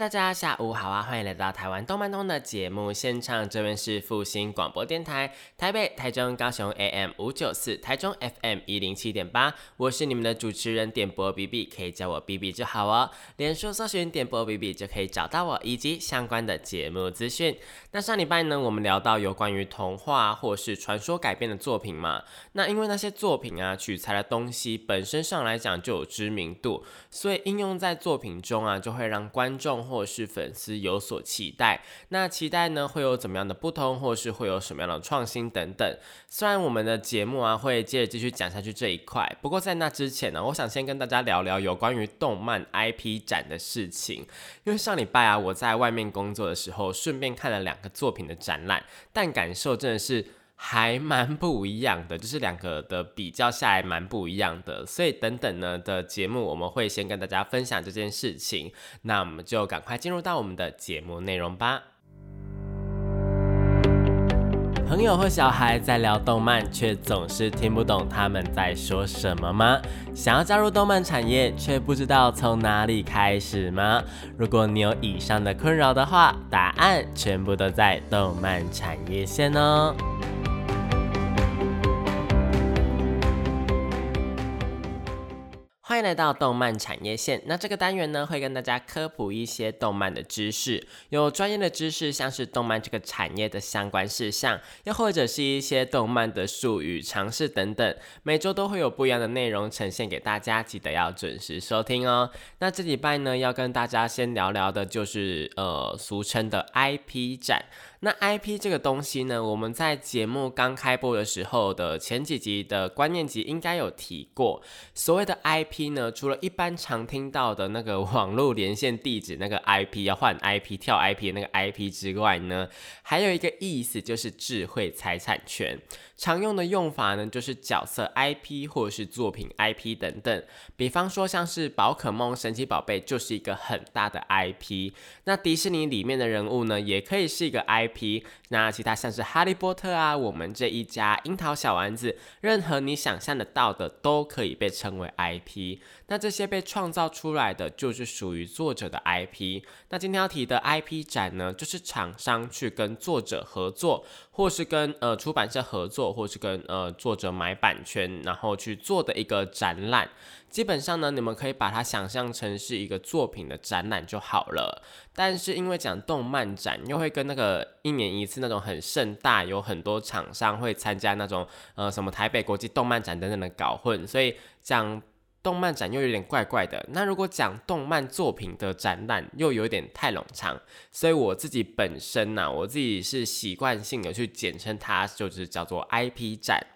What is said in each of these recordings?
大家下午好啊！欢迎来到台湾动漫通的节目现场，这边是复兴广播电台，台北、台中、高雄 AM 五九四，台中 FM 一零七点八，我是你们的主持人点播 B B，可以叫我 B B 就好哦。连书搜寻点播 B B 就可以找到我以及相关的节目资讯。那上礼拜呢，我们聊到有关于童话或是传说改编的作品嘛，那因为那些作品啊，取材的东西本身上来讲就有知名度，所以应用在作品中啊，就会让观众。或是粉丝有所期待，那期待呢会有怎么样的不同，或是会有什么样的创新等等。虽然我们的节目啊会接着继续讲下去这一块，不过在那之前呢，我想先跟大家聊聊有关于动漫 IP 展的事情。因为上礼拜啊我在外面工作的时候，顺便看了两个作品的展览，但感受真的是。还蛮不一样的，就是两个的比较下来蛮不一样的，所以等等呢的节目我们会先跟大家分享这件事情，那我们就赶快进入到我们的节目内容吧。朋友和小孩在聊动漫，却总是听不懂他们在说什么吗？想要加入动漫产业，却不知道从哪里开始吗？如果你有以上的困扰的话，答案全部都在动漫产业线哦。欢迎来到动漫产业线。那这个单元呢，会跟大家科普一些动漫的知识，有专业的知识，像是动漫这个产业的相关事项，又或者是一些动漫的术语、常识等等。每周都会有不一样的内容呈现给大家，记得要准时收听哦。那这礼拜呢，要跟大家先聊聊的就是呃，俗称的 IP 展。那 IP 这个东西呢，我们在节目刚开播的时候的前几集的观念集应该有提过。所谓的 IP 呢，除了一般常听到的那个网络连线地址那个 IP 要换 IP 跳 IP 那个 IP 之外呢，还有一个意思就是智慧财产权。常用的用法呢，就是角色 IP 或者是作品 IP 等等。比方说，像是宝可梦、神奇宝贝就是一个很大的 IP。那迪士尼里面的人物呢，也可以是一个 IP。那其他像是哈利波特啊，我们这一家樱桃小丸子，任何你想象得到的都可以被称为 IP。那这些被创造出来的就是属于作者的 IP。那今天要提的 IP 展呢，就是厂商去跟作者合作，或是跟呃出版社合作，或是跟呃作者买版权，然后去做的一个展览。基本上呢，你们可以把它想象成是一个作品的展览就好了。但是因为讲动漫展，又会跟那个一年一次那种很盛大，有很多厂商会参加那种呃什么台北国际动漫展等等的搞混，所以讲。动漫展又有点怪怪的，那如果讲动漫作品的展览又有点太冗长，所以我自己本身呢，我自己是习惯性的去简称它，就是叫做 IP 展。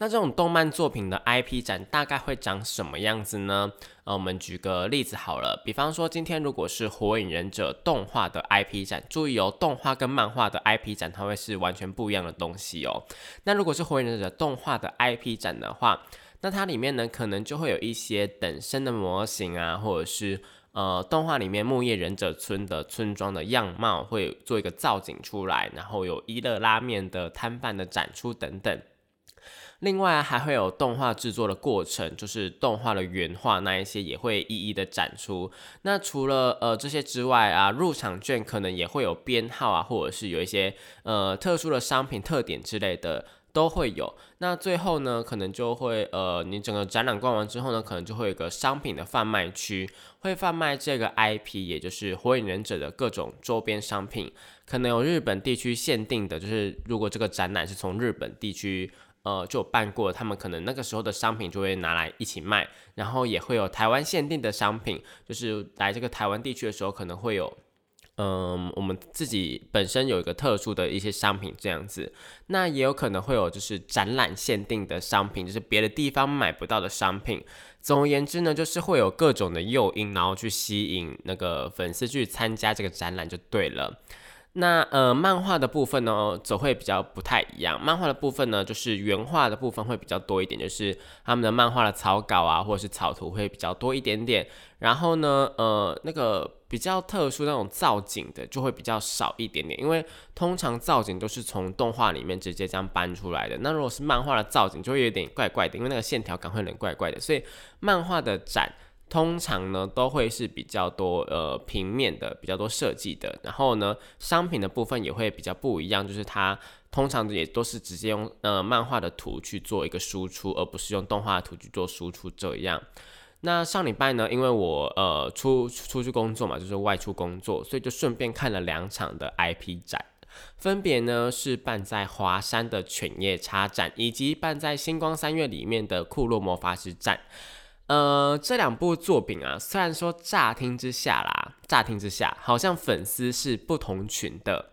那这种动漫作品的 IP 展大概会长什么样子呢？呃，我们举个例子好了，比方说今天如果是火影忍者动画的 IP 展，注意哦，动画跟漫画的 IP 展它会是完全不一样的东西哦。那如果是火影忍者动画的 IP 展的话，那它里面呢，可能就会有一些等身的模型啊，或者是呃动画里面木叶忍者村的村庄的样貌，会做一个造景出来，然后有一乐拉面的摊贩的展出等等。另外还会有动画制作的过程，就是动画的原画那一些也会一一的展出。那除了呃这些之外啊，入场券可能也会有编号啊，或者是有一些呃特殊的商品特点之类的。都会有，那最后呢，可能就会呃，你整个展览逛完之后呢，可能就会有一个商品的贩卖区，会贩卖这个 IP，也就是火影忍者的各种周边商品，可能有日本地区限定的，就是如果这个展览是从日本地区呃就办过，他们可能那个时候的商品就会拿来一起卖，然后也会有台湾限定的商品，就是来这个台湾地区的时候可能会有。嗯，我们自己本身有一个特殊的一些商品这样子，那也有可能会有就是展览限定的商品，就是别的地方买不到的商品。总而言之呢，就是会有各种的诱因，然后去吸引那个粉丝去参加这个展览就对了。那呃，漫画的部分呢，则会比较不太一样。漫画的部分呢，就是原画的部分会比较多一点，就是他们的漫画的草稿啊，或者是草图会比较多一点点。然后呢，呃，那个比较特殊那种造景的就会比较少一点点，因为通常造景都是从动画里面直接这样搬出来的。那如果是漫画的造景，就会有点怪怪的，因为那个线条感会有点怪怪的。所以漫画的展。通常呢都会是比较多呃平面的，比较多设计的，然后呢商品的部分也会比较不一样，就是它通常也都是直接用呃漫画的图去做一个输出，而不是用动画图去做输出这样。那上礼拜呢，因为我呃出出去工作嘛，就是外出工作，所以就顺便看了两场的 IP 展，分别呢是办在华山的犬夜叉展，以及办在星光三月里面的库洛魔法师展。呃，这两部作品啊，虽然说乍听之下啦，乍听之下好像粉丝是不同群的，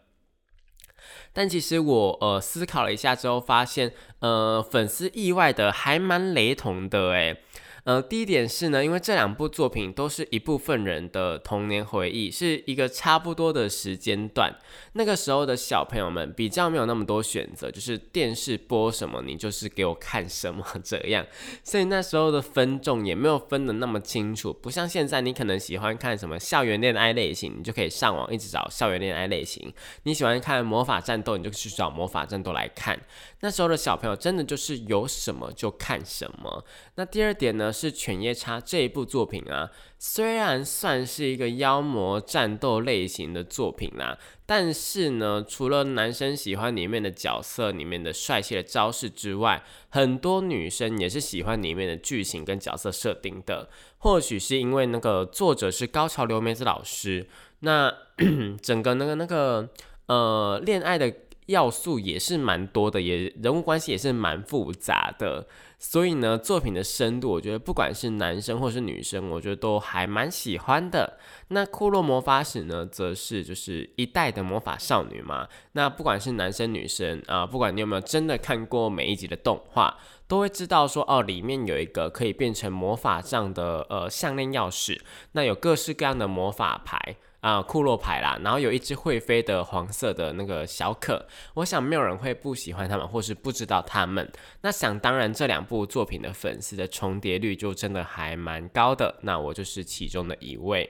但其实我呃思考了一下之后，发现呃粉丝意外的还蛮雷同的诶。呃，第一点是呢，因为这两部作品都是一部分人的童年回忆，是一个差不多的时间段。那个时候的小朋友们比较没有那么多选择，就是电视播什么，你就是给我看什么 这样。所以那时候的分众也没有分的那么清楚，不像现在，你可能喜欢看什么校园恋爱类型，你就可以上网一直找校园恋爱类型；你喜欢看魔法战斗，你就去找魔法战斗来看。那时候的小朋友真的就是有什么就看什么。那第二点呢？是《犬夜叉》这一部作品啊，虽然算是一个妖魔战斗类型的作品啦，但是呢，除了男生喜欢里面的角色、里面的帅气的招式之外，很多女生也是喜欢里面的剧情跟角色设定的。或许是因为那个作者是高桥留美子老师，那 整个那个那个呃恋爱的要素也是蛮多的，也人物关系也是蛮复杂的。所以呢，作品的深度，我觉得不管是男生或是女生，我觉得都还蛮喜欢的。那库洛魔法使呢，则是就是一代的魔法少女嘛。那不管是男生女生啊，不管你有没有真的看过每一集的动画，都会知道说哦，里面有一个可以变成魔法杖的呃项链钥匙，那有各式各样的魔法牌。啊，库洛牌啦，然后有一只会飞的黄色的那个小可，我想没有人会不喜欢他们，或是不知道他们。那想当然，这两部作品的粉丝的重叠率就真的还蛮高的，那我就是其中的一位。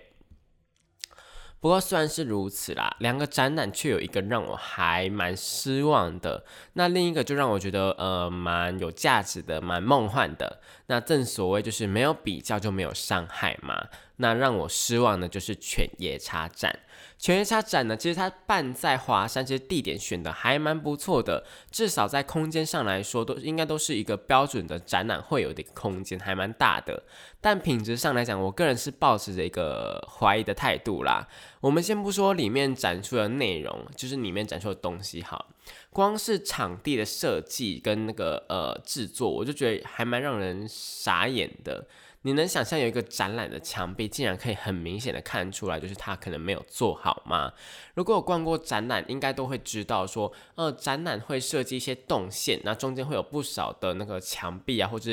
不过虽然是如此啦，两个展览却有一个让我还蛮失望的，那另一个就让我觉得呃蛮有价值的，蛮梦幻的。那正所谓就是没有比较就没有伤害嘛。那让我失望的就是犬夜叉展。犬夜叉展呢，其实它办在华山，其实地点选的还蛮不错的，至少在空间上来说，都应该都是一个标准的展览会有的空间，还蛮大的。但品质上来讲，我个人是抱持着一个怀疑的态度啦。我们先不说里面展出的内容，就是里面展出的东西，好，光是场地的设计跟那个呃制作，我就觉得还蛮让人傻眼的。你能想象有一个展览的墙壁，竟然可以很明显的看出来，就是它可能没有做好吗？如果有逛过展览，应该都会知道说，呃，展览会设计一些动线，那中间会有不少的那个墙壁啊，或者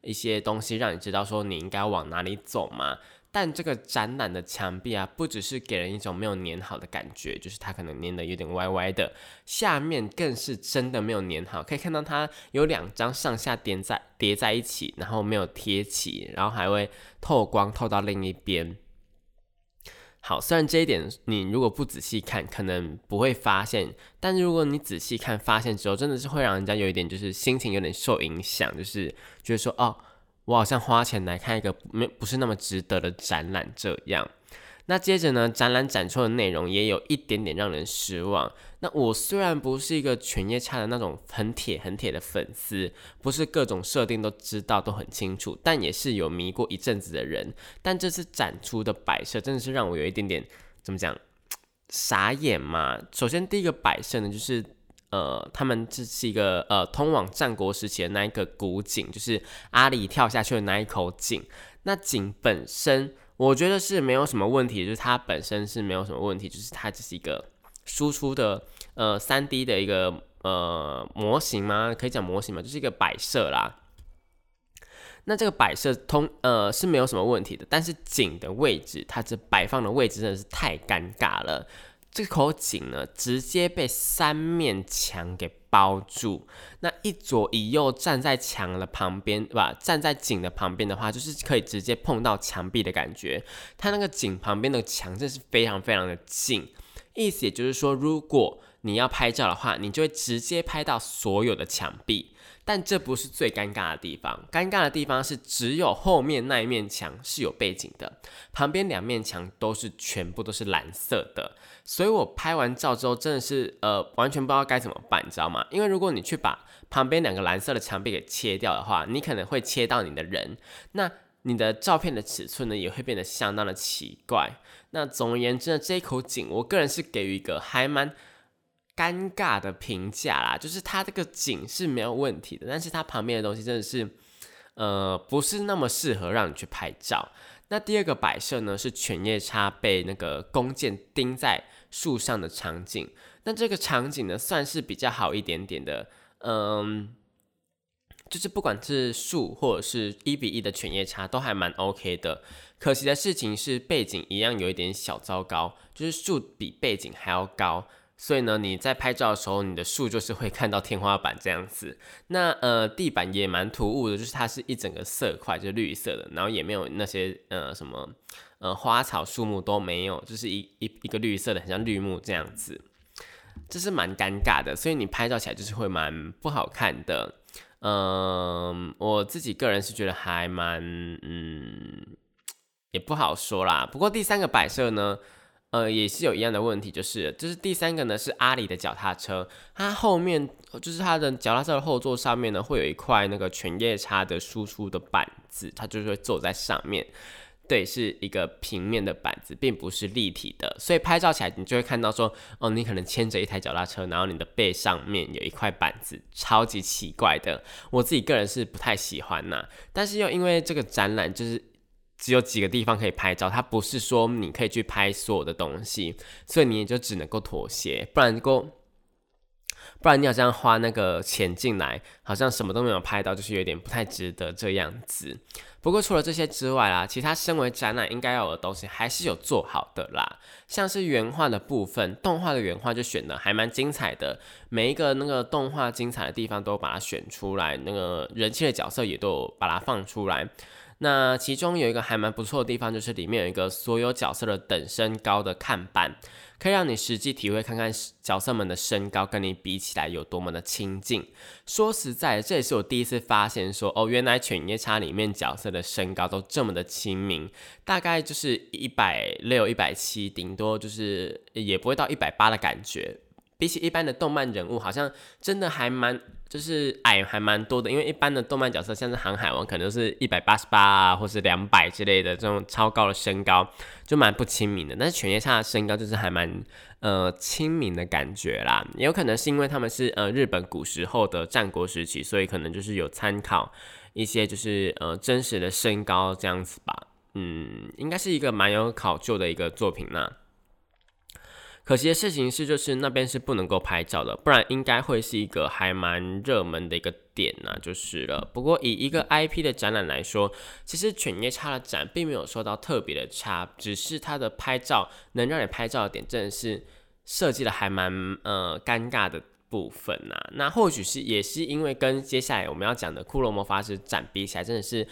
一些东西，让你知道说你应该往哪里走嘛。但这个展览的墙壁啊，不只是给人一种没有粘好的感觉，就是它可能粘的有点歪歪的，下面更是真的没有粘好。可以看到它有两张上下叠在叠在一起，然后没有贴齐，然后还会透光透到另一边。好，虽然这一点你如果不仔细看，可能不会发现，但如果你仔细看发现之后，真的是会让人家有一点就是心情有点受影响，就是觉得说哦。我好像花钱来看一个没不是那么值得的展览这样。那接着呢，展览展出的内容也有一点点让人失望。那我虽然不是一个犬夜叉的那种很铁很铁的粉丝，不是各种设定都知道都很清楚，但也是有迷过一阵子的人。但这次展出的摆设真的是让我有一点点怎么讲 傻眼嘛。首先第一个摆设呢，就是。呃，他们这是一个呃，通往战国时期的那一个古井，就是阿里跳下去的那一口井。那井本身，我觉得是没有什么问题，就是它本身是没有什么问题，就是它只是一个输出的呃三 D 的一个呃模型吗？可以讲模型吗？就是一个摆设啦。那这个摆设通呃是没有什么问题的，但是井的位置，它这摆放的位置真的是太尴尬了。这口井呢，直接被三面墙给包住。那一左一右站在墙的旁边，对吧？站在井的旁边的话，就是可以直接碰到墙壁的感觉。它那个井旁边的墙，真是非常非常的近。意思也就是说，如果你要拍照的话，你就会直接拍到所有的墙壁。但这不是最尴尬的地方，尴尬的地方是只有后面那一面墙是有背景的，旁边两面墙都是全部都是蓝色的，所以我拍完照之后真的是呃完全不知道该怎么办，你知道吗？因为如果你去把旁边两个蓝色的墙壁给切掉的话，你可能会切到你的人，那你的照片的尺寸呢也会变得相当的奇怪。那总而言之呢，这一口井，我个人是给予一个还蛮。尴尬的评价啦，就是它这个景是没有问题的，但是它旁边的东西真的是，呃，不是那么适合让你去拍照。那第二个摆设呢，是犬夜叉被那个弓箭钉在树上的场景。那这个场景呢，算是比较好一点点的，嗯，就是不管是树或者是一比一的犬夜叉，都还蛮 OK 的。可惜的事情是背景一样有一点小糟糕，就是树比背景还要高。所以呢，你在拍照的时候，你的树就是会看到天花板这样子。那呃，地板也蛮突兀的，就是它是一整个色块，就绿色的，然后也没有那些呃什么呃花草树木都没有，就是一一一个绿色的，很像绿幕这样子，这是蛮尴尬的。所以你拍照起来就是会蛮不好看的。嗯，我自己个人是觉得还蛮嗯，也不好说啦。不过第三个摆设呢？呃，也是有一样的问题，就是就是第三个呢是阿里的脚踏车，它后面就是它的脚踏车的后座上面呢会有一块那个犬夜叉的输出的板子，它就是会坐在上面，对，是一个平面的板子，并不是立体的，所以拍照起来你就会看到说，哦，你可能牵着一台脚踏车，然后你的背上面有一块板子，超级奇怪的，我自己个人是不太喜欢呐，但是又因为这个展览就是。只有几个地方可以拍照，它不是说你可以去拍所有的东西，所以你也就只能够妥协，不然够，不然你好像花那个钱进来，好像什么都没有拍到，就是有点不太值得这样子。不过除了这些之外啦，其他身为展览应该要有的东西还是有做好的啦，像是原画的部分，动画的原画就选的还蛮精彩的，每一个那个动画精彩的地方都把它选出来，那个人气的角色也都有把它放出来。那其中有一个还蛮不错的地方，就是里面有一个所有角色的等身高的看板，可以让你实际体会看看角色们的身高跟你比起来有多么的亲近。说实在，这也是我第一次发现，说哦，原来犬夜叉里面角色的身高都这么的亲民，大概就是一百六、一百七，顶多就是也不会到一百八的感觉。比起一般的动漫人物，好像真的还蛮。就是矮还蛮多的，因为一般的动漫角色，像是航海王，可能是一百八十八啊，或是两百之类的这种超高的身高，就蛮不亲民的。但是犬夜叉的身高就是还蛮呃亲民的感觉啦，也有可能是因为他们是呃日本古时候的战国时期，所以可能就是有参考一些就是呃真实的身高这样子吧。嗯，应该是一个蛮有考究的一个作品呢。可惜的事情是，就是那边是不能够拍照的，不然应该会是一个还蛮热门的一个点呐，就是了。不过以一个 IP 的展览来说，其实犬夜叉的展并没有受到特别的差，只是它的拍照能让你拍照的点真的是设计的还蛮呃尴尬的部分呐。那或许是也是因为跟接下来我们要讲的骷髅魔法师展比起来，真的是。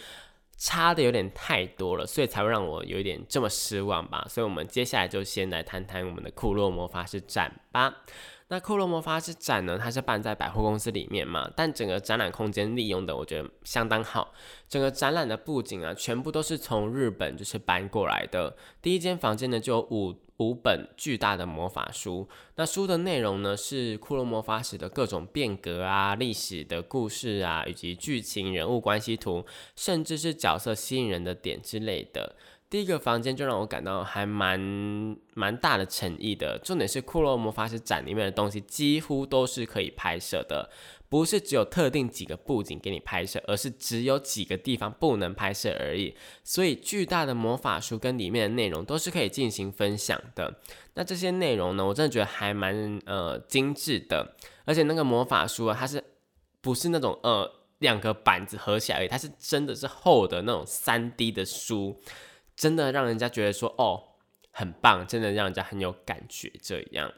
差的有点太多了，所以才会让我有一点这么失望吧。所以，我们接下来就先来谈谈我们的库洛魔法师展吧。那库洛魔法师展呢，它是办在百货公司里面嘛，但整个展览空间利用的我觉得相当好。整个展览的布景啊，全部都是从日本就是搬过来的。第一间房间呢，就有五。五本巨大的魔法书，那书的内容呢是骷髅魔法史的各种变革啊、历史的故事啊，以及剧情、人物关系图，甚至是角色吸引人的点之类的。第一个房间就让我感到还蛮蛮大的诚意的，重点是骷髅魔法师展里面的东西几乎都是可以拍摄的。不是只有特定几个布景给你拍摄，而是只有几个地方不能拍摄而已。所以巨大的魔法书跟里面的内容都是可以进行分享的。那这些内容呢，我真的觉得还蛮呃精致的。而且那个魔法书啊，它是不是那种呃两个板子合起来而已？它是真的是厚的那种三 D 的书，真的让人家觉得说哦，很棒，真的让人家很有感觉。这样，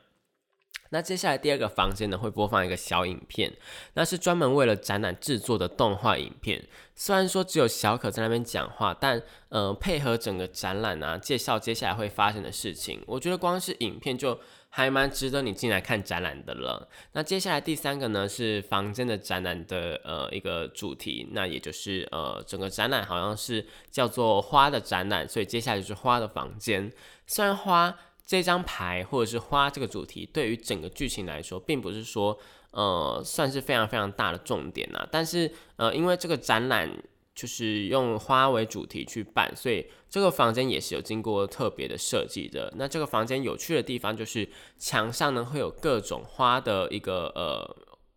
那接下来第二个房间呢，会播放一个小影片，那是专门为了展览制作的动画影片。虽然说只有小可在那边讲话，但呃，配合整个展览啊，介绍接下来会发生的事情，我觉得光是影片就。还蛮值得你进来看展览的了。那接下来第三个呢，是房间的展览的呃一个主题，那也就是呃整个展览好像是叫做花的展览，所以接下来就是花的房间。虽然花这张牌或者是花这个主题，对于整个剧情来说，并不是说呃算是非常非常大的重点啊，但是呃因为这个展览。就是用花为主题去办，所以这个房间也是有经过特别的设计的。那这个房间有趣的地方就是墙上呢会有各种花的一个呃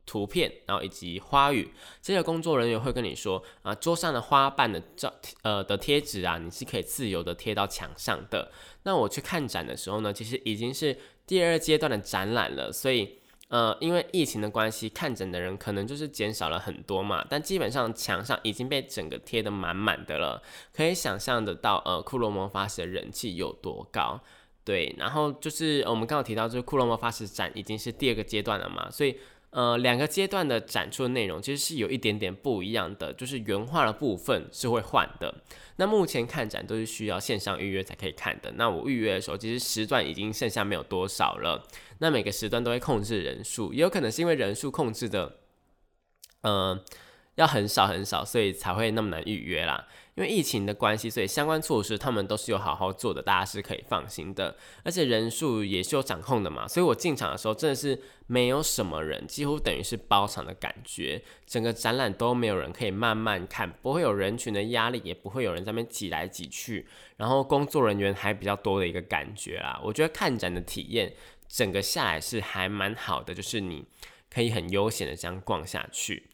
图片，然后以及花语。这些工作人员会跟你说啊，桌上的花瓣的照呃的贴纸啊，你是可以自由的贴到墙上的。那我去看展的时候呢，其实已经是第二阶段的展览了，所以。呃，因为疫情的关系，看诊的人可能就是减少了很多嘛，但基本上墙上已经被整个贴的满满的了，可以想象得到，呃，库洛魔法使的人气有多高。对，然后就是我们刚刚提到，就是库洛魔法使展已经是第二个阶段了嘛，所以。呃，两个阶段的展出的内容其实是有一点点不一样的，就是原画的部分是会换的。那目前看展都是需要线上预约才可以看的。那我预约的时候，其实时段已经剩下没有多少了。那每个时段都会控制人数，也有可能是因为人数控制的，嗯，要很少很少，所以才会那么难预约啦。因为疫情的关系，所以相关措施他们都是有好好做的，大家是可以放心的。而且人数也是有掌控的嘛，所以我进场的时候真的是没有什么人，几乎等于是包场的感觉。整个展览都没有人可以慢慢看，不会有人群的压力，也不会有人在那边挤来挤去。然后工作人员还比较多的一个感觉啦。我觉得看展的体验整个下来是还蛮好的，就是你可以很悠闲的这样逛下去。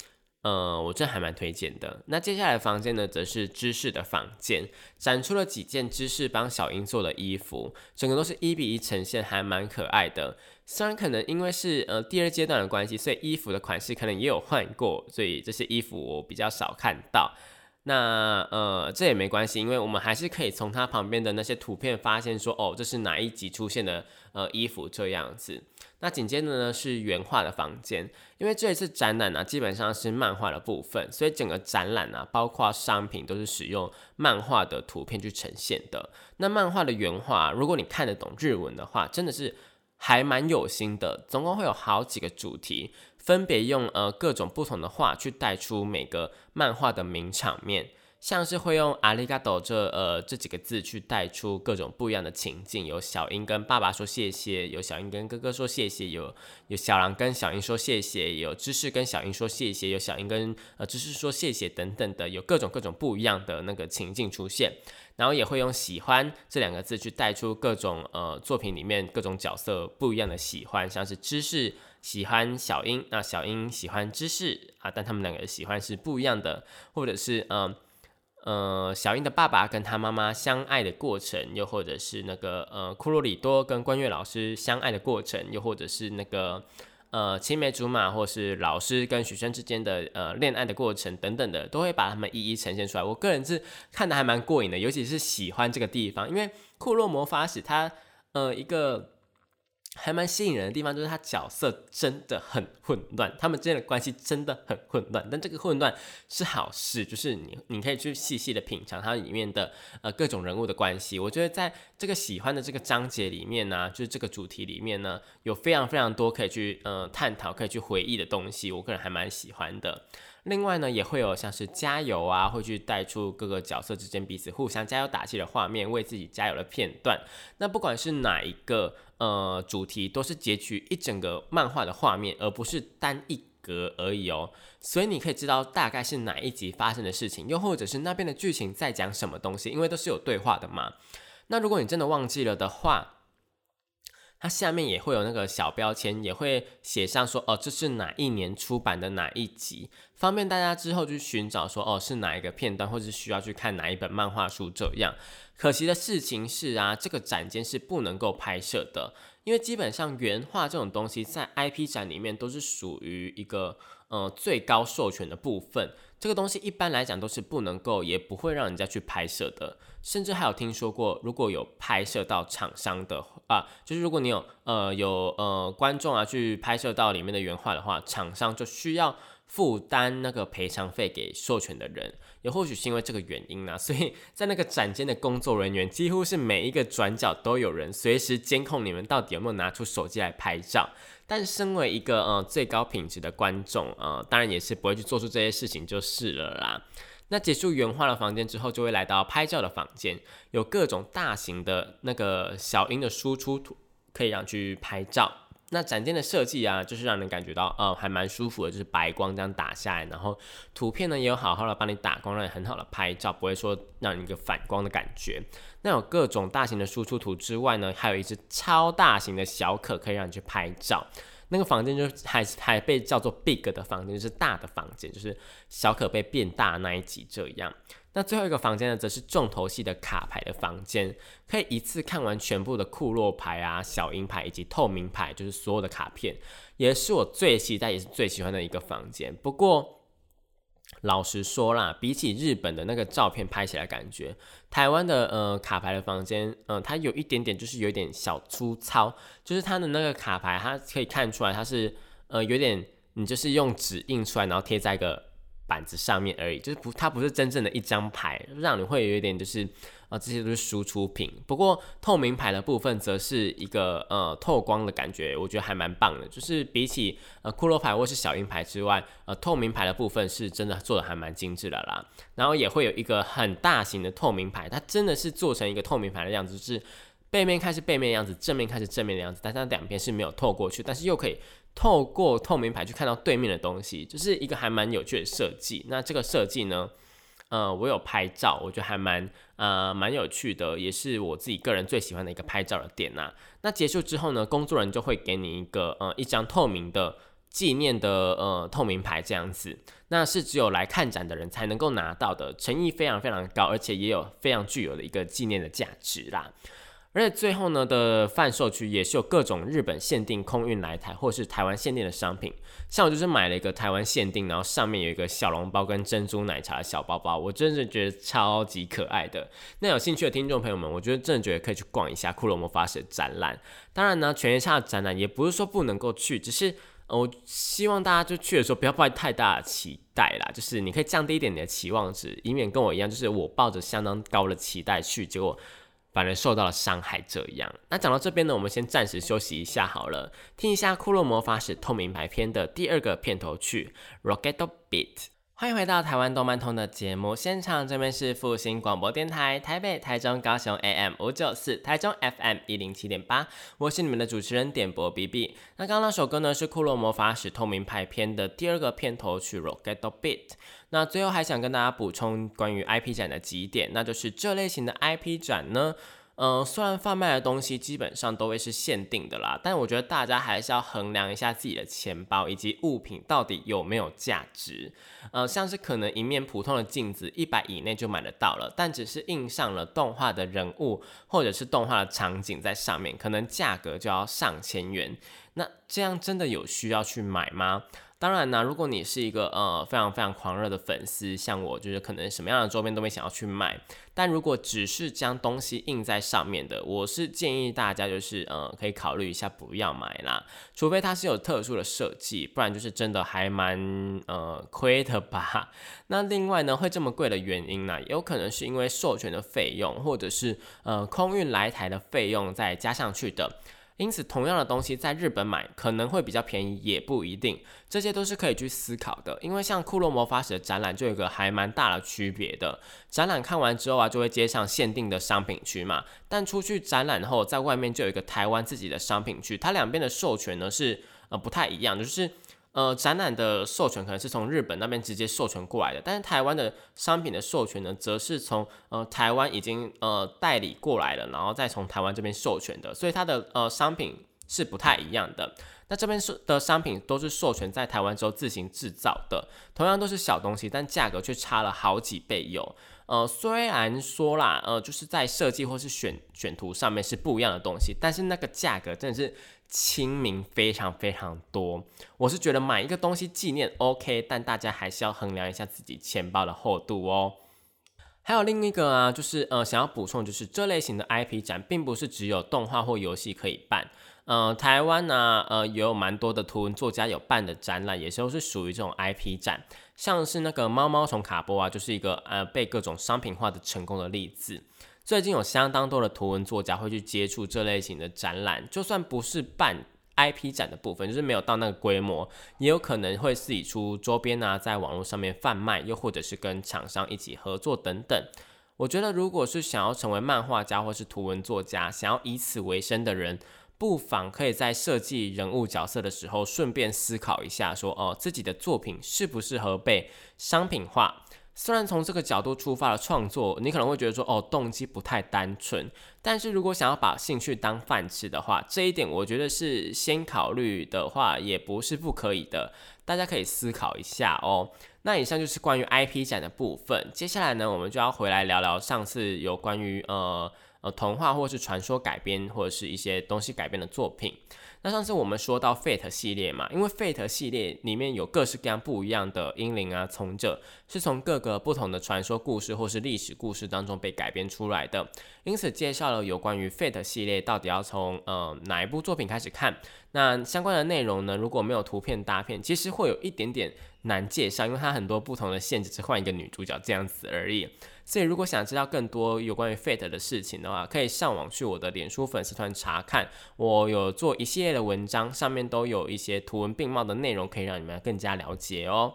呃，我这还蛮推荐的。那接下来房间呢，则是芝士的房间，展出了几件芝士帮小英做的衣服，整个都是一比一呈现，还蛮可爱的。虽然可能因为是呃第二阶段的关系，所以衣服的款式可能也有换过，所以这些衣服我比较少看到。那呃，这也没关系，因为我们还是可以从它旁边的那些图片发现说，哦，这是哪一集出现的呃衣服这样子。那紧接着呢是原画的房间，因为这一次展览呢基本上是漫画的部分，所以整个展览呢包括商品都是使用漫画的图片去呈现的。那漫画的原画，如果你看得懂日文的话，真的是还蛮有心的，总共会有好几个主题。分别用呃各种不同的画去带出每个漫画的名场面，像是会用阿里嘎多这呃这几个字去带出各种不一样的情境，有小英跟爸爸说谢谢，有小英跟哥哥说谢谢，有有小狼跟小英说谢谢，有芝士跟小英说谢谢，有小英跟呃芝士说谢谢等等的，有各种各种不一样的那个情境出现，然后也会用喜欢这两个字去带出各种呃作品里面各种角色不一样的喜欢，像是芝士。喜欢小英，那小英喜欢芝士啊，但他们两个的喜欢是不一样的，或者是嗯呃小英的爸爸跟他妈妈相爱的过程，又或者是那个呃库洛里多跟关月老师相爱的过程，又或者是那个呃青梅竹马，或是老师跟学生之间的呃恋爱的过程等等的，都会把他们一一呈现出来。我个人是看的还蛮过瘾的，尤其是喜欢这个地方，因为库洛魔法使他呃一个。还蛮吸引人的地方就是他角色真的很混乱，他们之间的关系真的很混乱，但这个混乱是好事，就是你你可以去细细的品尝它里面的呃各种人物的关系。我觉得在这个喜欢的这个章节里面呢，就是这个主题里面呢，有非常非常多可以去呃探讨、可以去回忆的东西，我个人还蛮喜欢的。另外呢，也会有像是加油啊，会去带出各个角色之间彼此互相加油打气的画面，为自己加油的片段。那不管是哪一个呃主题，都是截取一整个漫画的画面，而不是单一格而已哦。所以你可以知道大概是哪一集发生的事情，又或者是那边的剧情在讲什么东西，因为都是有对话的嘛。那如果你真的忘记了的话，它下面也会有那个小标签，也会写上说哦，这是哪一年出版的哪一集，方便大家之后去寻找说哦是哪一个片段，或者是需要去看哪一本漫画书这样。可惜的事情是啊，这个展间是不能够拍摄的，因为基本上原画这种东西在 IP 展里面都是属于一个呃最高授权的部分，这个东西一般来讲都是不能够，也不会让人家去拍摄的，甚至还有听说过，如果有拍摄到厂商的啊，就是如果你有呃有呃观众啊去拍摄到里面的原画的话，厂商就需要。负担那个赔偿费给授权的人，也或许是因为这个原因呢，所以在那个展间的工作人员几乎是每一个转角都有人随时监控你们到底有没有拿出手机来拍照。但身为一个呃最高品质的观众，呃，当然也是不会去做出这些事情就是了啦。那结束原画的房间之后，就会来到拍照的房间，有各种大型的那个小音的输出图，可以让去拍照。那展间的设计啊，就是让人感觉到，呃，还蛮舒服的，就是白光这样打下来，然后图片呢也有好好的帮你打光，让你很好的拍照，不会说让你一个反光的感觉。那有各种大型的输出图之外呢，还有一只超大型的小可可以让你去拍照。那个房间就还还被叫做 big 的房间，就是大的房间，就是小可被变大那一集这样。那最后一个房间呢，则是重头戏的卡牌的房间，可以一次看完全部的库洛牌啊、小鹰牌以及透明牌，就是所有的卡片，也是我最期待也是最喜欢的一个房间。不过老实说啦，比起日本的那个照片拍起来，感觉台湾的呃卡牌的房间，嗯，它有一点点就是有点小粗糙，就是它的那个卡牌，它可以看出来它是呃有点，你就是用纸印出来，然后贴在一个。板子上面而已，就是不，它不是真正的一张牌，让你会有一点就是，啊，这些都是输出品。不过透明牌的部分则是一个呃透光的感觉，我觉得还蛮棒的。就是比起呃骷髅牌或是小鹰牌之外，呃透明牌的部分是真的做的还蛮精致的啦。然后也会有一个很大型的透明牌，它真的是做成一个透明牌的样子，就是背面看是背面的样子，正面看是正面的样子，但它两边是没有透过去，但是又可以。透过透明牌去看到对面的东西，就是一个还蛮有趣的设计。那这个设计呢，呃，我有拍照，我觉得还蛮呃蛮有趣的，也是我自己个人最喜欢的一个拍照的点呐。那结束之后呢，工作人员就会给你一个呃一张透明的纪念的呃透明牌这样子，那是只有来看展的人才能够拿到的，诚意非常非常高，而且也有非常具有的一个纪念的价值啦。而且最后呢的贩售区也是有各种日本限定空运来台，或是台湾限定的商品。像我就是买了一个台湾限定，然后上面有一个小笼包跟珍珠奶茶的小包包，我真的觉得超级可爱的。那有兴趣的听众朋友们，我觉得真的觉得可以去逛一下骷髅魔法使展览。当然呢，全天下的展览也不是说不能够去，只是我希望大家就去的时候不要抱太大的期待啦，就是你可以降低一点你的期望值，以免跟我一样，就是我抱着相当高的期待去，结果。反而受到了伤害，这样。那讲到这边呢，我们先暂时休息一下好了，听一下《骷髅魔法使透明牌篇》的第二个片头曲《Rocket Beat》。欢迎回到台湾动漫通的节目现场，这边是复兴广播电台台北、台中、高雄 AM 五九四，台中 FM 一零七点八，我是你们的主持人点播 B B。那刚刚那首歌呢是《库洛魔法使透明牌篇》的第二个片头曲《Rocket Beat》。那最后还想跟大家补充关于 IP 展的几点，那就是这类型的 IP 展呢。嗯，虽然贩卖的东西基本上都会是限定的啦，但我觉得大家还是要衡量一下自己的钱包以及物品到底有没有价值。呃，像是可能一面普通的镜子，一百以内就买得到了，但只是印上了动画的人物或者是动画的场景在上面，可能价格就要上千元。那这样真的有需要去买吗？当然呢，如果你是一个呃非常非常狂热的粉丝，像我，就是可能什么样的周边都会想要去买。但如果只是将东西印在上面的，我是建议大家就是呃可以考虑一下不要买啦，除非它是有特殊的设计，不然就是真的还蛮呃亏的吧。那另外呢，会这么贵的原因呢，有可能是因为授权的费用，或者是呃空运来台的费用再加上去的。因此，同样的东西在日本买可能会比较便宜，也不一定。这些都是可以去思考的。因为像库洛魔法使的展览就有个还蛮大的区别的。展览看完之后啊，就会接上限定的商品区嘛。但出去展览后，在外面就有一个台湾自己的商品区，它两边的授权呢是呃不太一样，就是。呃，展览的授权可能是从日本那边直接授权过来的，但是台湾的商品的授权呢，则是从呃台湾已经呃代理过来了，然后再从台湾这边授权的，所以它的呃商品是不太一样的。那这边是的商品都是授权在台湾之后自行制造的，同样都是小东西，但价格却差了好几倍有。呃，虽然说啦，呃，就是在设计或是选选图上面是不一样的东西，但是那个价格真的是亲民非常非常多。我是觉得买一个东西纪念 OK，但大家还是要衡量一下自己钱包的厚度哦。还有另一个啊，就是呃，想要补充，就是这类型的 IP 展，并不是只有动画或游戏可以办。呃，台湾呢，呃，也有蛮多的图文作家有办的展览，也都是属于这种 IP 展，像是那个猫猫虫卡波啊，就是一个呃被各种商品化的成功的例子。最近有相当多的图文作家会去接触这类型的展览，就算不是办 IP 展的部分，就是没有到那个规模，也有可能会自己出周边啊，在网络上面贩卖，又或者是跟厂商一起合作等等。我觉得，如果是想要成为漫画家或是图文作家，想要以此为生的人。不妨可以在设计人物角色的时候，顺便思考一下，说哦，自己的作品适不适合被商品化？虽然从这个角度出发的创作，你可能会觉得说哦，动机不太单纯。但是如果想要把兴趣当饭吃的话，这一点我觉得是先考虑的话，也不是不可以的。大家可以思考一下哦。那以上就是关于 IP 展的部分。接下来呢，我们就要回来聊聊上次有关于呃。呃，童话或是传说改编，或者是一些东西改编的作品。那上次我们说到 Fate 系列嘛，因为 Fate 系列里面有各式各样不一样的英灵啊，从者是从各个不同的传说故事或是历史故事当中被改编出来的，因此介绍了有关于 Fate 系列到底要从呃哪一部作品开始看。那相关的内容呢，如果没有图片搭片，其实会有一点点难介绍，因为它很多不同的限制，是换一个女主角这样子而已。所以，如果想知道更多有关于 Fate 的事情的话，可以上网去我的脸书粉丝团查看。我有做一系列的文章，上面都有一些图文并茂的内容，可以让你们更加了解哦。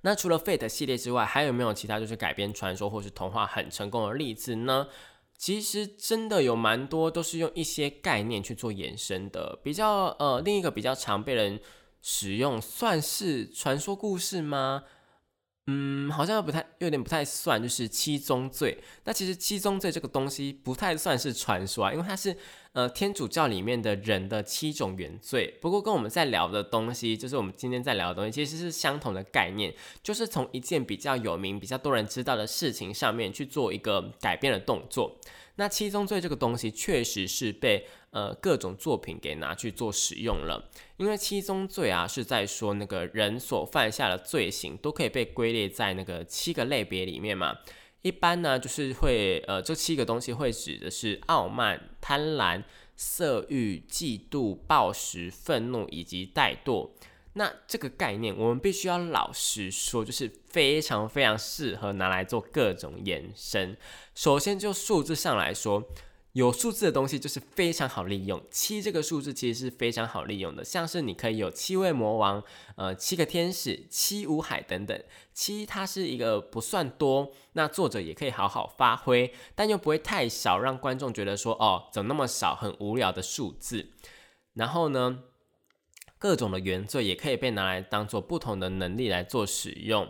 那除了 Fate 系列之外，还有没有其他就是改编传说或是童话很成功的例子呢？其实真的有蛮多，都是用一些概念去做延伸的。比较呃，另一个比较常被人使用，算是传说故事吗？嗯，好像不太有点不太算，就是七宗罪。那其实七宗罪这个东西不太算是传说啊，因为它是呃天主教里面的人的七种原罪。不过跟我们在聊的东西，就是我们今天在聊的东西，其实是相同的概念，就是从一件比较有名、比较多人知道的事情上面去做一个改变的动作。那七宗罪这个东西确实是被呃各种作品给拿去做使用了，因为七宗罪啊是在说那个人所犯下的罪行都可以被归列在那个七个类别里面嘛。一般呢就是会呃这七个东西会指的是傲慢、贪婪、色欲、嫉妒、暴食、愤怒以及怠惰。那这个概念，我们必须要老实说，就是非常非常适合拿来做各种延伸。首先，就数字上来说，有数字的东西就是非常好利用。七这个数字其实是非常好利用的，像是你可以有七位魔王、呃七个天使、七五海等等。七它是一个不算多，那作者也可以好好发挥，但又不会太少，让观众觉得说哦，怎么那么少，很无聊的数字。然后呢？各种的原罪也可以被拿来当做不同的能力来做使用，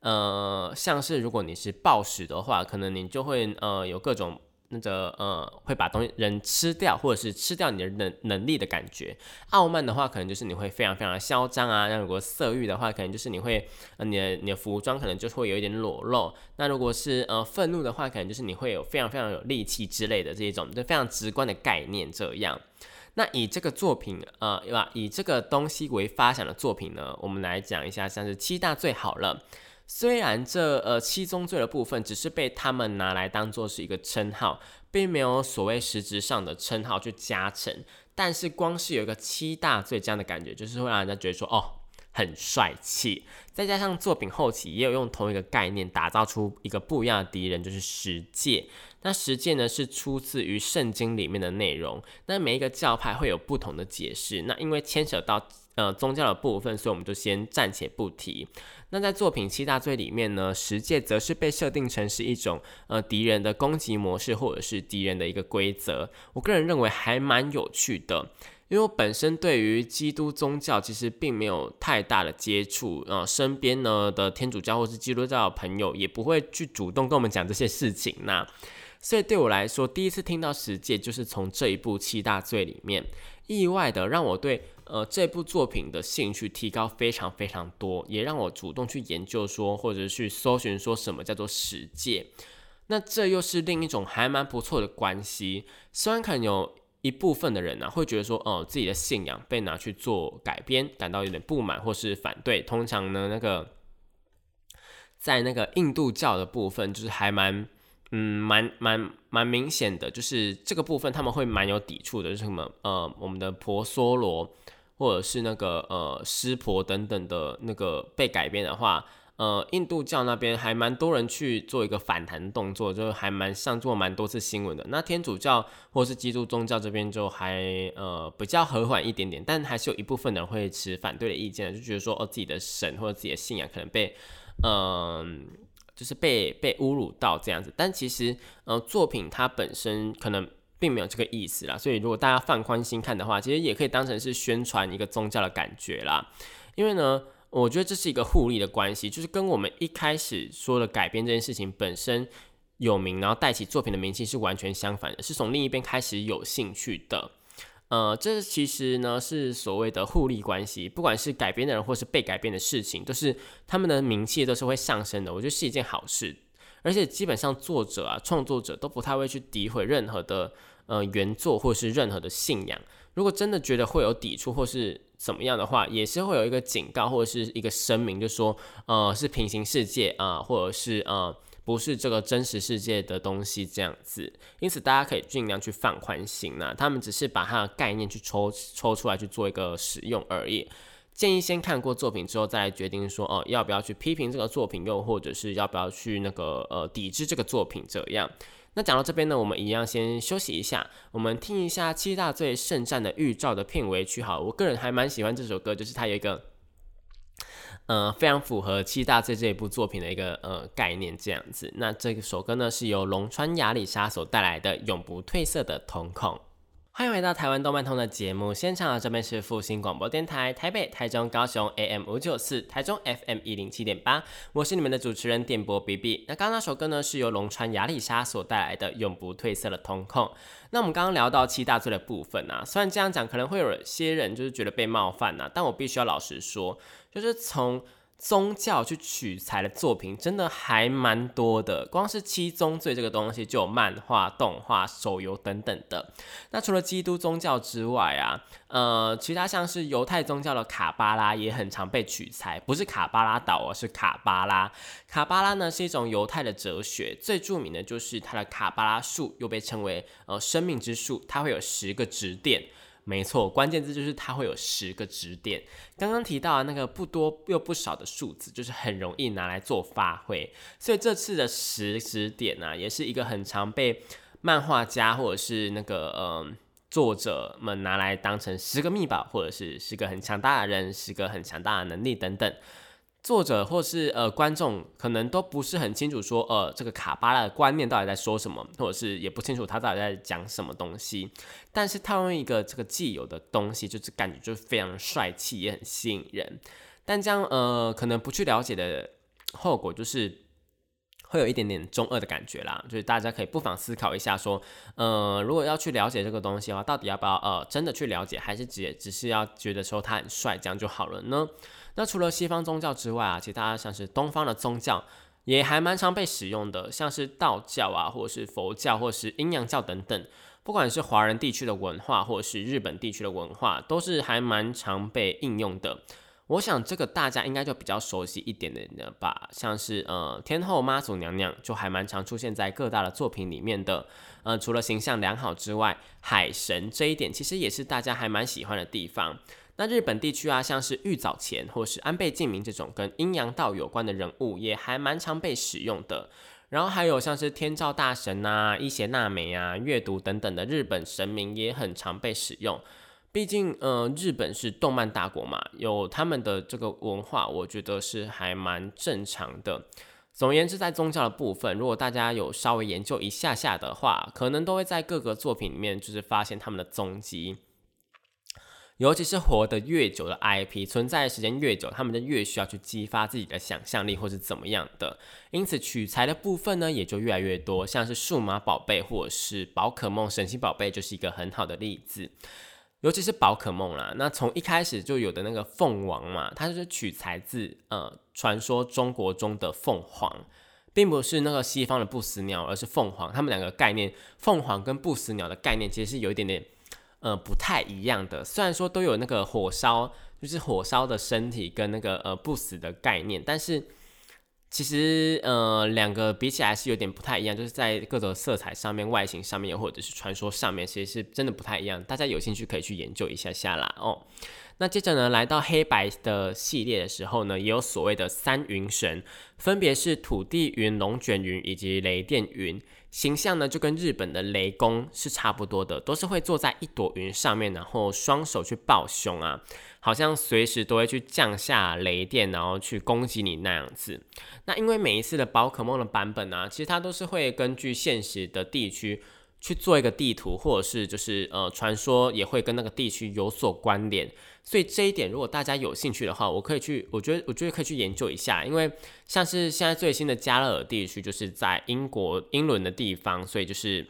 呃，像是如果你是暴食的话，可能你就会呃有各种那个呃会把东西人吃掉，或者是吃掉你的能能力的感觉。傲慢的话，可能就是你会非常非常嚣张啊。那如果色欲的话，可能就是你会呃你的你的服装可能就会有一点裸露。那如果是呃愤怒的话，可能就是你会有非常非常有力气之类的这一种，就非常直观的概念这样。那以这个作品，呃，对吧？以这个东西为发想的作品呢，我们来讲一下，像是七大最好了。虽然这呃七宗罪的部分只是被他们拿来当做是一个称号，并没有所谓实质上的称号去加成，但是光是有一个七大罪这样的感觉，就是会让人家觉得说，哦。很帅气，再加上作品后期也有用同一个概念打造出一个不一样的敌人，就是十戒。那十诫呢是出自于圣经里面的内容，那每一个教派会有不同的解释。那因为牵扯到呃宗教的部分，所以我们就先暂且不提。那在作品七大罪里面呢，十诫则是被设定成是一种呃敌人的攻击模式，或者是敌人的一个规则。我个人认为还蛮有趣的。因为我本身对于基督宗教其实并没有太大的接触，呃，身边呢的天主教或是基督教的朋友也不会去主动跟我们讲这些事情。那所以对我来说，第一次听到十戒就是从这一部七大罪里面，意外的让我对呃这部作品的兴趣提高非常非常多，也让我主动去研究说，或者去搜寻说什么叫做十戒。那这又是另一种还蛮不错的关系。虽然可能有一部分的人呢会觉得说，哦，自己的信仰被拿去做改编，感到有点不满或是反对。通常呢，那个在那个印度教的部分，就是还蛮，嗯，蛮蛮蛮明显的，就是这个部分他们会蛮有抵触的，就是什么，呃，我们的婆娑罗或者是那个呃湿婆等等的那个被改编的话。呃，印度教那边还蛮多人去做一个反弹动作，就还蛮上做蛮多次新闻的。那天主教或是基督宗教这边就还呃比较和缓一点点，但还是有一部分人会持反对的意见，就觉得说哦自己的神或者自己的信仰可能被嗯就是被被侮辱到这样子。但其实呃作品它本身可能并没有这个意思啦，所以如果大家放宽心看的话，其实也可以当成是宣传一个宗教的感觉啦，因为呢。我觉得这是一个互利的关系，就是跟我们一开始说的改编这件事情本身有名，然后带起作品的名气是完全相反的，是从另一边开始有兴趣的。呃，这其实呢是所谓的互利关系，不管是改编的人或是被改编的事情，都是他们的名气都是会上升的。我觉得是一件好事，而且基本上作者啊、创作者都不太会去诋毁任何的呃原作或是任何的信仰。如果真的觉得会有抵触或是怎么样的话，也是会有一个警告或者是一个声明，就说呃是平行世界啊，或者是呃不是这个真实世界的东西这样子。因此大家可以尽量去放宽心呐，他们只是把它的概念去抽抽出来去做一个使用而已。建议先看过作品之后再来决定说哦要不要去批评这个作品，又或者是要不要去那个呃抵制这个作品这样。那讲到这边呢，我们一样先休息一下，我们听一下《七大罪圣战》的预兆的片尾曲。好，我个人还蛮喜欢这首歌，就是它有一个，呃，非常符合《七大罪》这一部作品的一个呃概念这样子。那这首歌呢，是由龙川雅里莎所带来的永不褪色的瞳孔。欢迎回到台湾动漫通的节目现场，这边是复兴广播电台台北、台中、高雄 AM 五九四，台中 FM 一零七点八，我是你们的主持人电波 B B。那刚刚那首歌呢，是由龙川雅里莎所带来的永不褪色的瞳孔。那我们刚刚聊到七大罪的部分啊，虽然这样讲可能会有些人就是觉得被冒犯呐，但我必须要老实说，就是从。宗教去取材的作品真的还蛮多的，光是七宗罪这个东西就有漫画、动画、手游等等的。那除了基督宗教之外啊，呃，其他像是犹太宗教的卡巴拉也很常被取材，不是卡巴拉岛，而是卡巴拉。卡巴拉呢是一种犹太的哲学，最著名的就是它的卡巴拉树，又被称为呃生命之树，它会有十个指点。没错，关键字就是它会有十个指点。刚刚提到的那个不多又不少的数字，就是很容易拿来做发挥。所以这次的十指点呢，也是一个很常被漫画家或者是那个嗯作者们拿来当成十个密宝，或者是十个很强大的人，十个很强大的能力等等。作者或是呃观众可能都不是很清楚，说呃这个卡巴拉的观念到底在说什么，或者是也不清楚他到底在讲什么东西。但是他用一个这个既有的东西，就是感觉就是非常帅气，也很吸引人。但这样呃可能不去了解的后果，就是会有一点点中二的感觉啦。就是大家可以不妨思考一下，说呃如果要去了解这个东西的话，到底要不要呃真的去了解，还是只只是要觉得说他很帅这样就好了呢？那除了西方宗教之外啊，其他像是东方的宗教也还蛮常被使用的，像是道教啊，或者是佛教，或者是阴阳教等等。不管是华人地区的文化，或者是日本地区的文化，都是还蛮常被应用的。我想这个大家应该就比较熟悉一点的呢吧，像是呃天后妈祖娘娘就还蛮常出现在各大的作品里面的。呃，除了形象良好之外，海神这一点其实也是大家还蛮喜欢的地方。那日本地区啊，像是玉藻前或是安倍晋明这种跟阴阳道有关的人物，也还蛮常被使用的。然后还有像是天照大神啊、伊邪那美啊、月读等等的日本神明，也很常被使用。毕竟，呃，日本是动漫大国嘛，有他们的这个文化，我觉得是还蛮正常的。总而言之，在宗教的部分，如果大家有稍微研究一下下的话，可能都会在各个作品里面就是发现他们的踪迹。尤其是活得越久的 IP，存在的时间越久，他们就越需要去激发自己的想象力或是怎么样的。因此取材的部分呢，也就越来越多，像是数码宝贝或者是宝可梦、神奇宝贝就是一个很好的例子。尤其是宝可梦啦，那从一开始就有的那个凤王嘛，它就是取材自呃传说中国中的凤凰，并不是那个西方的不死鸟，而是凤凰。他们两个概念，凤凰跟不死鸟的概念其实是有一点点。呃，不太一样的。虽然说都有那个火烧，就是火烧的身体跟那个呃不死的概念，但是其实呃两个比起来是有点不太一样，就是在各种色彩上面、外形上面，或者是传说上面，其实是真的不太一样。大家有兴趣可以去研究一下下啦哦。那接着呢，来到黑白的系列的时候呢，也有所谓的三云神，分别是土地云、龙卷云以及雷电云。形象呢，就跟日本的雷公是差不多的，都是会坐在一朵云上面，然后双手去抱胸啊，好像随时都会去降下雷电，然后去攻击你那样子。那因为每一次的宝可梦的版本呢，其实它都是会根据现实的地区去做一个地图，或者是就是呃传说也会跟那个地区有所关联。所以这一点，如果大家有兴趣的话，我可以去，我觉得我觉得可以去研究一下，因为像是现在最新的加勒尔地区，就是在英国英伦的地方，所以就是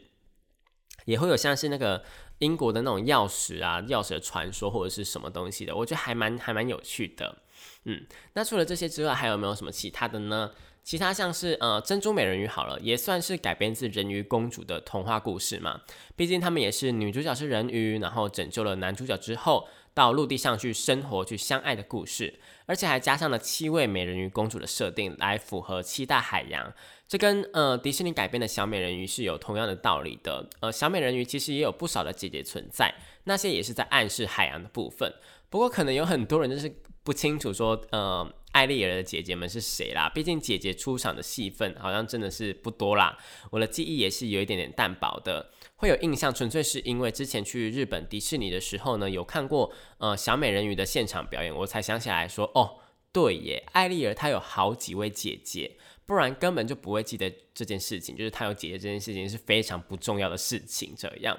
也会有像是那个英国的那种钥匙啊、钥匙的传说或者是什么东西的，我觉得还蛮还蛮有趣的。嗯，那除了这些之外，还有没有什么其他的呢？其他像是呃珍珠美人鱼好了，也算是改编自人鱼公主的童话故事嘛，毕竟他们也是女主角是人鱼，然后拯救了男主角之后。到陆地上去生活、去相爱的故事，而且还加上了七位美人鱼公主的设定，来符合七大海洋。这跟呃迪士尼改编的小美人鱼是有同样的道理的。呃，小美人鱼其实也有不少的姐姐存在，那些也是在暗示海洋的部分。不过可能有很多人就是不清楚说，呃，艾丽儿的姐姐们是谁啦？毕竟姐姐出场的戏份好像真的是不多啦。我的记忆也是有一点点淡薄的。会有印象，纯粹是因为之前去日本迪士尼的时候呢，有看过呃小美人鱼的现场表演，我才想起来说，哦，对耶，艾丽儿她有好几位姐姐，不然根本就不会记得这件事情，就是她有姐姐这件事情是非常不重要的事情。这样，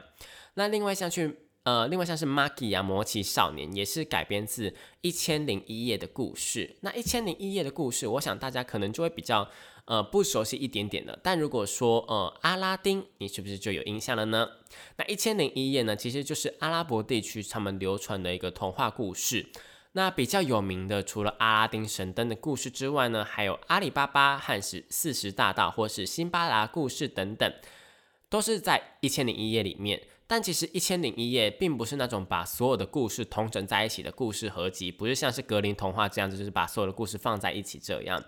那另外像去呃，另外像是 Maki 啊，魔奇少年也是改编自一千零一夜的故事。那一千零一夜的故事，我想大家可能就会比较。呃，不熟悉一点点的，但如果说呃阿拉丁，你是不是就有印象了呢？那一千零一夜呢，其实就是阿拉伯地区他们流传的一个童话故事。那比较有名的，除了阿拉丁神灯的故事之外呢，还有阿里巴巴和是四十大盗或是辛巴达故事等等，都是在一千零一夜里面。但其实一千零一夜并不是那种把所有的故事同整在一起的故事合集，不是像是格林童话这样子，就是把所有的故事放在一起这样。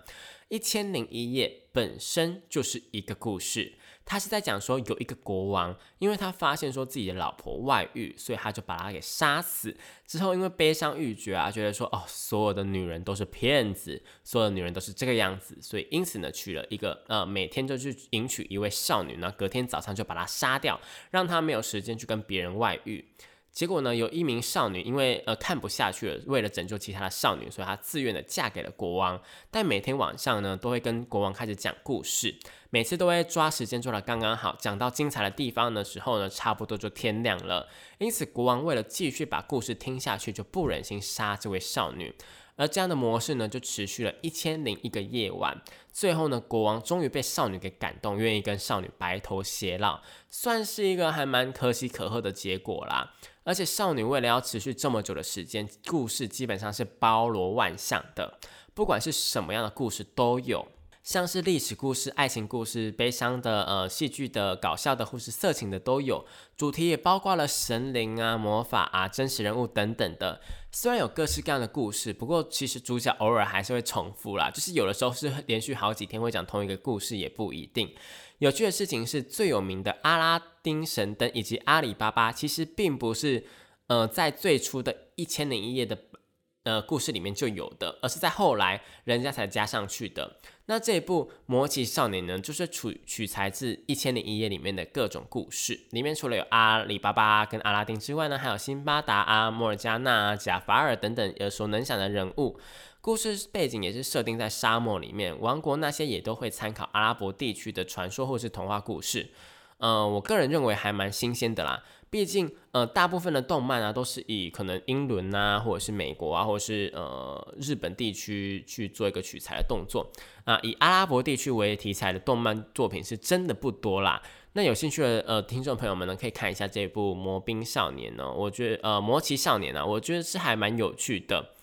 一千零一夜本身就是一个故事，他是在讲说有一个国王，因为他发现说自己的老婆外遇，所以他就把他给杀死。之后因为悲伤欲绝啊，觉得说哦，所有的女人都是骗子，所有的女人都是这个样子，所以因此呢，娶了一个呃，每天就去迎娶一位少女，然后隔天早上就把她杀掉，让他没有时间去跟别人外遇。结果呢，有一名少女因为呃看不下去了，为了拯救其他的少女，所以她自愿的嫁给了国王。但每天晚上呢，都会跟国王开始讲故事，每次都会抓时间做的刚刚好，讲到精彩的地方的时候呢，差不多就天亮了。因此，国王为了继续把故事听下去，就不忍心杀这位少女。而这样的模式呢，就持续了一千零一个夜晚。最后呢，国王终于被少女给感动，愿意跟少女白头偕老，算是一个还蛮可喜可贺的结果啦。而且少女为了要持续这么久的时间，故事基本上是包罗万象的，不管是什么样的故事都有，像是历史故事、爱情故事、悲伤的、呃戏剧的、搞笑的或是色情的都有，主题也包括了神灵啊、魔法啊、真实人物等等的。虽然有各式各样的故事，不过其实主角偶尔还是会重复啦，就是有的时候是连续好几天会讲同一个故事，也不一定。有趣的事情是最有名的阿拉丁神灯以及阿里巴巴，其实并不是呃在最初的一千零一夜的呃故事里面就有的，而是在后来人家才加上去的。那这一部《魔奇少年》呢，就是取取材自一千零一夜里面的各种故事，里面除了有阿里巴巴跟阿拉丁之外呢，还有辛巴达啊、莫尔加纳啊、贾法尔等等耳熟能详的人物。故事背景也是设定在沙漠里面，王国那些也都会参考阿拉伯地区的传说或是童话故事。呃，我个人认为还蛮新鲜的啦。毕竟呃大部分的动漫啊都是以可能英伦啊，或者是美国啊，或者是呃日本地区去做一个取材的动作啊，以阿拉伯地区为题材的动漫作品是真的不多啦。那有兴趣的呃听众朋友们呢，可以看一下这部《魔兵少年》呢，我觉得呃《魔奇少年》啊，我觉得是还蛮有趣的。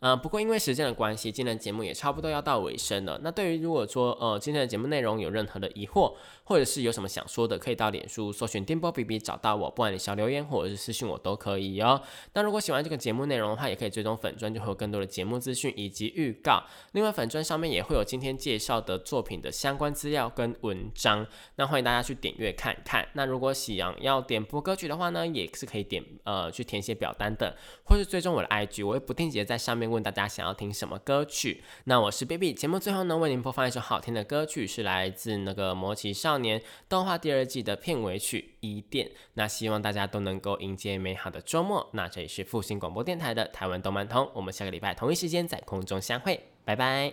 啊，不过因为时间的关系，今天的节目也差不多要到尾声了。那对于如果说呃今天的节目内容有任何的疑惑，或者是有什么想说的，可以到脸书搜寻电波 B B 找到我，不管你小留言或者是私信我都可以哦。那如果喜欢这个节目内容的话，也可以追踪粉砖，就会有更多的节目资讯以及预告。另外粉砖上面也会有今天介绍的作品的相关资料跟文章，那欢迎大家去点阅看看。那如果想要点播歌曲的话呢，也是可以点呃去填写表单的，或是追踪我的 I G，我会不定期在上面。问大家想要听什么歌曲？那我是 Baby。节目最后呢，为您播放一首好听的歌曲，是来自那个《魔奇年》动画第二季的片尾曲《伊甸》。那希望大家都能够迎接美好的周末。那这里是复兴广播电台的台湾动漫通，我们下个礼拜同一时间在空中相会，拜拜。